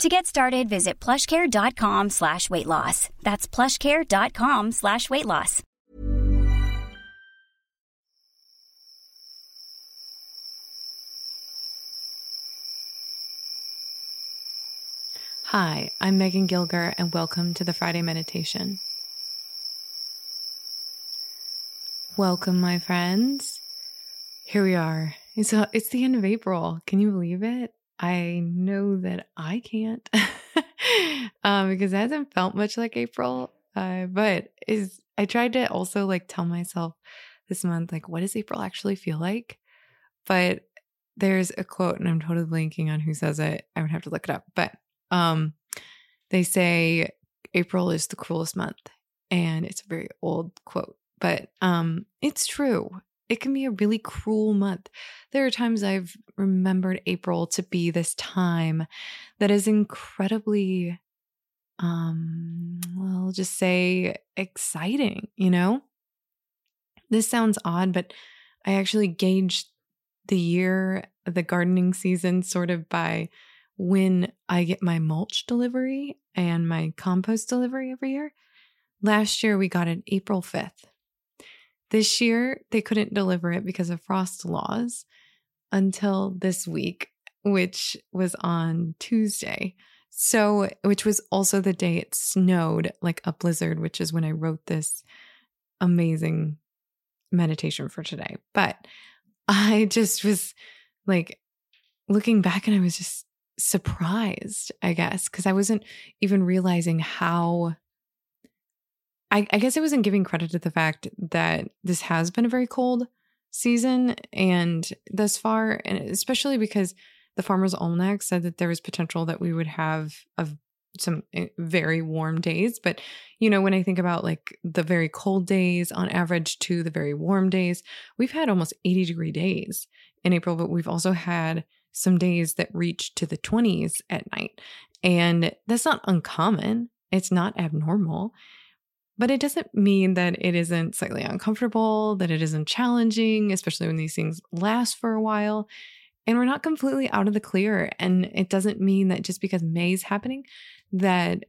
To get started, visit plushcare.com slash weight loss. That's plushcare.com slash weight loss. Hi, I'm Megan Gilger, and welcome to the Friday Meditation. Welcome, my friends. Here we are. It's, a, it's the end of April. Can you believe it? I know that I can't um, because it hasn't felt much like April. Uh, but is I tried to also like tell myself this month, like, what does April actually feel like? But there's a quote, and I'm totally blanking on who says it. I would have to look it up. But um, they say April is the cruelest month, and it's a very old quote, but um, it's true. It can be a really cruel month. There are times I've remembered April to be this time that is incredibly, um, I'll just say exciting, you know? This sounds odd, but I actually gauged the year, the gardening season, sort of by when I get my mulch delivery and my compost delivery every year. Last year, we got it April 5th. This year, they couldn't deliver it because of frost laws until this week, which was on Tuesday. So, which was also the day it snowed like a blizzard, which is when I wrote this amazing meditation for today. But I just was like looking back and I was just surprised, I guess, because I wasn't even realizing how. I, I guess I wasn't giving credit to the fact that this has been a very cold season and thus far, and especially because the Farmer's Almanac said that there was potential that we would have of some eh, very warm days. But, you know, when I think about like the very cold days on average to the very warm days, we've had almost 80 degree days in April, but we've also had some days that reach to the 20s at night. And that's not uncommon, it's not abnormal. But it doesn't mean that it isn't slightly uncomfortable, that it isn't challenging, especially when these things last for a while. And we're not completely out of the clear. And it doesn't mean that just because May is happening, that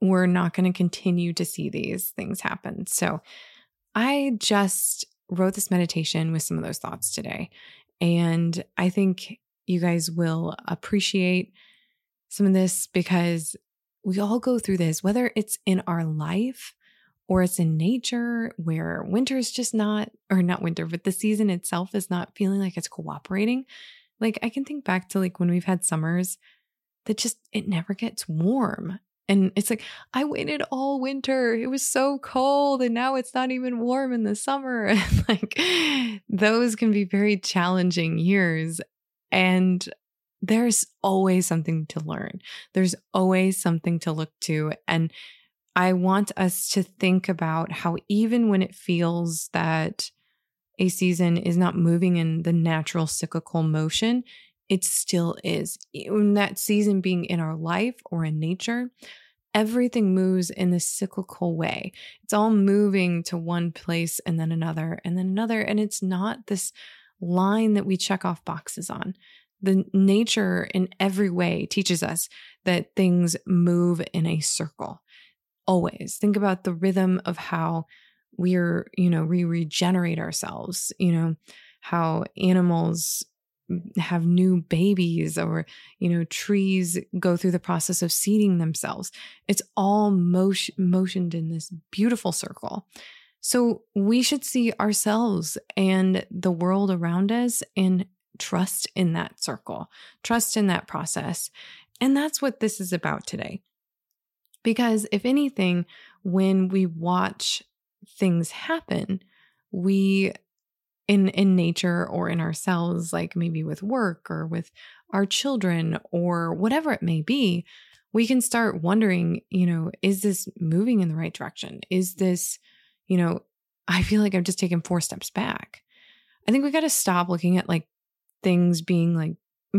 we're not going to continue to see these things happen. So I just wrote this meditation with some of those thoughts today. And I think you guys will appreciate some of this because we all go through this, whether it's in our life or it's in nature where winter is just not, or not winter, but the season itself is not feeling like it's cooperating. Like I can think back to like when we've had summers that just, it never gets warm. And it's like, I waited all winter. It was so cold. And now it's not even warm in the summer. And like, those can be very challenging years. And there's always something to learn, there's always something to look to. And I want us to think about how, even when it feels that a season is not moving in the natural cyclical motion, it still is. In that season being in our life or in nature, everything moves in this cyclical way. It's all moving to one place and then another and then another. And it's not this line that we check off boxes on. The nature in every way teaches us that things move in a circle. Always think about the rhythm of how we're, you know, we regenerate ourselves, you know, how animals have new babies or you know trees go through the process of seeding themselves it's all motion, motioned in this beautiful circle so we should see ourselves and the world around us and trust in that circle trust in that process and that's what this is about today. Because if anything when we watch things happen we in in nature or in ourselves like maybe with work or with our children or whatever it may be we can start wondering you know is this moving in the right direction? Is this you know i feel like i've just taken four steps back. I think we got to stop looking at like things being like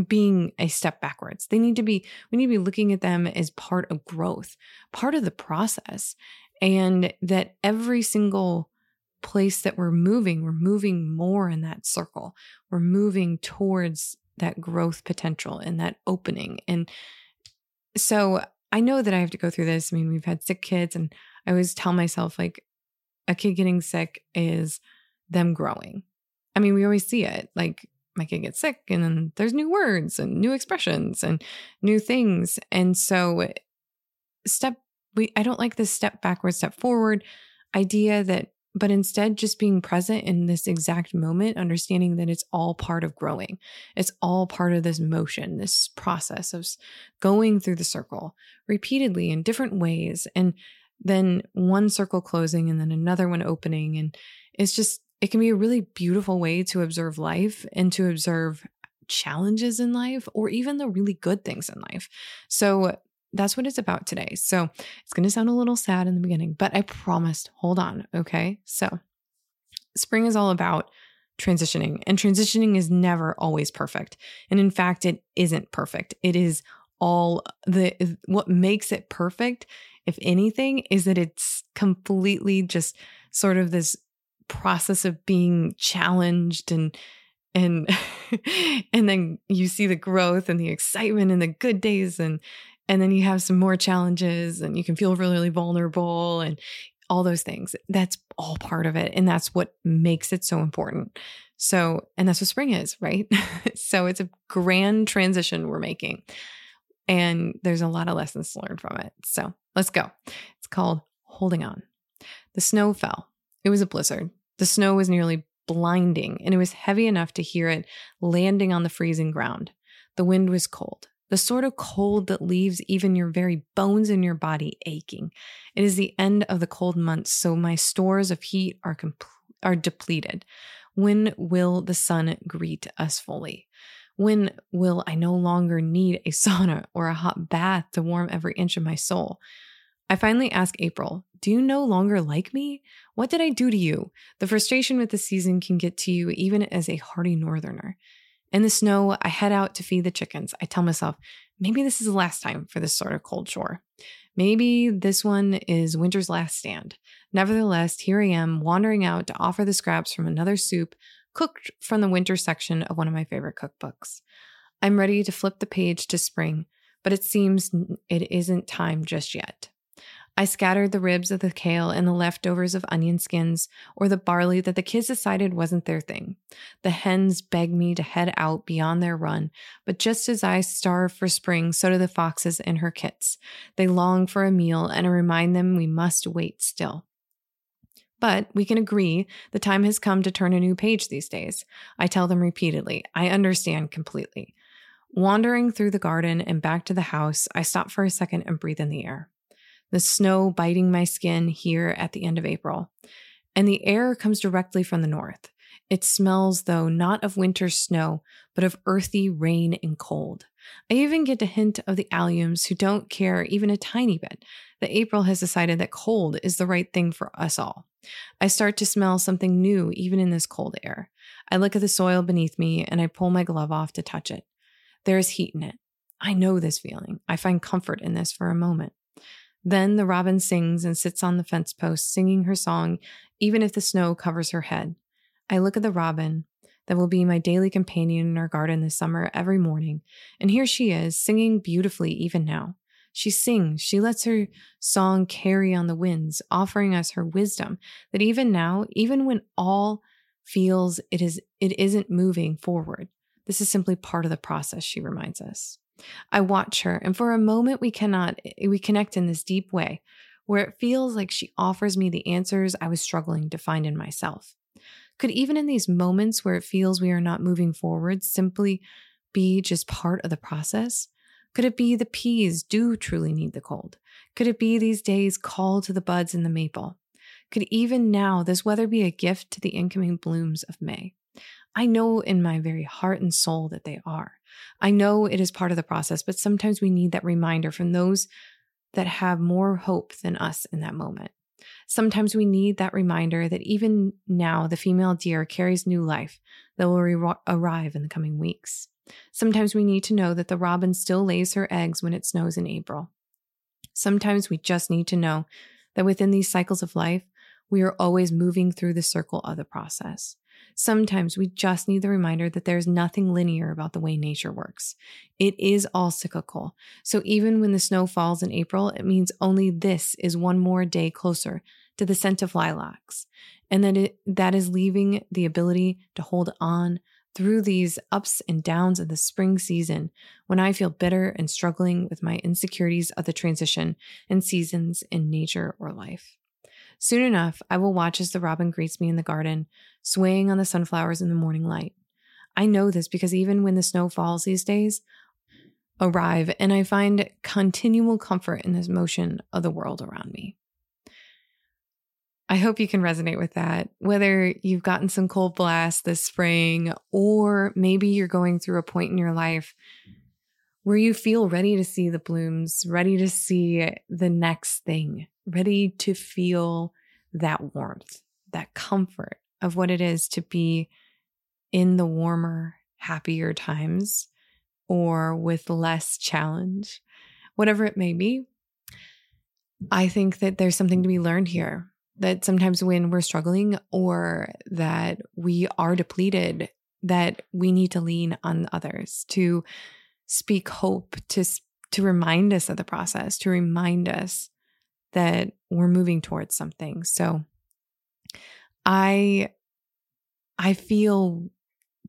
being a step backwards they need to be we need to be looking at them as part of growth part of the process and that every single place that we're moving, we're moving more in that circle. We're moving towards that growth potential and that opening. And so I know that I have to go through this. I mean, we've had sick kids, and I always tell myself, like, a kid getting sick is them growing. I mean, we always see it. Like, my kid gets sick, and then there's new words and new expressions and new things. And so, step, we, I don't like this step backward, step forward idea that but instead just being present in this exact moment, understanding that it's all part of growing. It's all part of this motion, this process of going through the circle repeatedly in different ways. And then one circle closing and then another one opening. And it's just, it can be a really beautiful way to observe life and to observe challenges in life or even the really good things in life. So that's what it's about today. So it's going to sound a little sad in the beginning, but I promised, hold on. Okay. So spring is all about transitioning, and transitioning is never always perfect. And in fact, it isn't perfect. It is all the what makes it perfect, if anything, is that it's completely just sort of this process of being challenged and and and then you see the growth and the excitement and the good days and and then you have some more challenges and you can feel really, really vulnerable and all those things. That's all part of it. And that's what makes it so important. So, and that's what spring is, right? so it's a grand transition we're making. And there's a lot of lessons to learn from it. So let's go. It's called Holding On. The snow fell. It was a blizzard. The snow was nearly blinding, and it was heavy enough to hear it landing on the freezing ground. The wind was cold the sort of cold that leaves even your very bones in your body aching. It is the end of the cold months, so my stores of heat are are depleted. When will the sun greet us fully? When will I no longer need a sauna or a hot bath to warm every inch of my soul? I finally ask April, Do you no longer like me? What did I do to you? The frustration with the season can get to you even as a hardy northerner. In the snow, I head out to feed the chickens. I tell myself, maybe this is the last time for this sort of cold chore. Maybe this one is winter's last stand. Nevertheless, here I am wandering out to offer the scraps from another soup cooked from the winter section of one of my favorite cookbooks. I'm ready to flip the page to spring, but it seems it isn't time just yet. I scattered the ribs of the kale and the leftovers of onion skins or the barley that the kids decided wasn't their thing. The hens begged me to head out beyond their run, but just as I starve for spring, so do the foxes and her kits. They long for a meal, and I remind them we must wait still. But we can agree the time has come to turn a new page these days. I tell them repeatedly. I understand completely. Wandering through the garden and back to the house, I stop for a second and breathe in the air the snow biting my skin here at the end of April. And the air comes directly from the north. It smells, though, not of winter snow, but of earthy rain and cold. I even get a hint of the alliums who don't care even a tiny bit that April has decided that cold is the right thing for us all. I start to smell something new even in this cold air. I look at the soil beneath me and I pull my glove off to touch it. There is heat in it. I know this feeling. I find comfort in this for a moment. Then the robin sings and sits on the fence post, singing her song, even if the snow covers her head. I look at the robin that will be my daily companion in our garden this summer every morning, and here she is, singing beautifully even now. She sings, she lets her song carry on the winds, offering us her wisdom that even now, even when all feels it is it isn't moving forward, this is simply part of the process, she reminds us. I watch her, and for a moment we cannot eh, we connect in this deep way where it feels like she offers me the answers I was struggling to find in myself. Could even in these moments where it feels we are not moving forward simply be just part of the process? Could it be the peas do truly need the cold? Could it be these days call to the buds in the maple? Could even now this weather be a gift to the incoming blooms of May? I know in my very heart and soul that they are. I know it is part of the process, but sometimes we need that reminder from those that have more hope than us in that moment. Sometimes we need that reminder that even now the female deer carries new life that will re- arrive in the coming weeks. Sometimes we need to know that the robin still lays her eggs when it snows in April. Sometimes we just need to know that within these cycles of life, we are always moving through the circle of the process. Sometimes we just need the reminder that there's nothing linear about the way nature works. It is all cyclical. So even when the snow falls in April, it means only this is one more day closer to the scent of lilacs. And that it, that is leaving the ability to hold on through these ups and downs of the spring season when I feel bitter and struggling with my insecurities of the transition and seasons in nature or life. Soon enough, I will watch as the robin greets me in the garden, swaying on the sunflowers in the morning light. I know this because even when the snow falls these days, arrive and I find continual comfort in this motion of the world around me. I hope you can resonate with that. Whether you've gotten some cold blasts this spring, or maybe you're going through a point in your life where you feel ready to see the blooms, ready to see the next thing, ready to feel that warmth, that comfort of what it is to be in the warmer, happier times or with less challenge, whatever it may be. I think that there's something to be learned here that sometimes when we're struggling or that we are depleted that we need to lean on others to speak hope to to remind us of the process to remind us that we're moving towards something so i i feel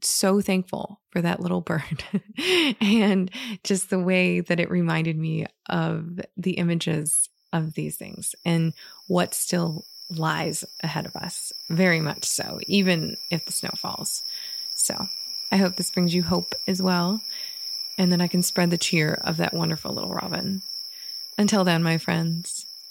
so thankful for that little bird and just the way that it reminded me of the images of these things and what still lies ahead of us, very much so, even if the snow falls. So I hope this brings you hope as well, and then I can spread the cheer of that wonderful little robin. Until then, my friends,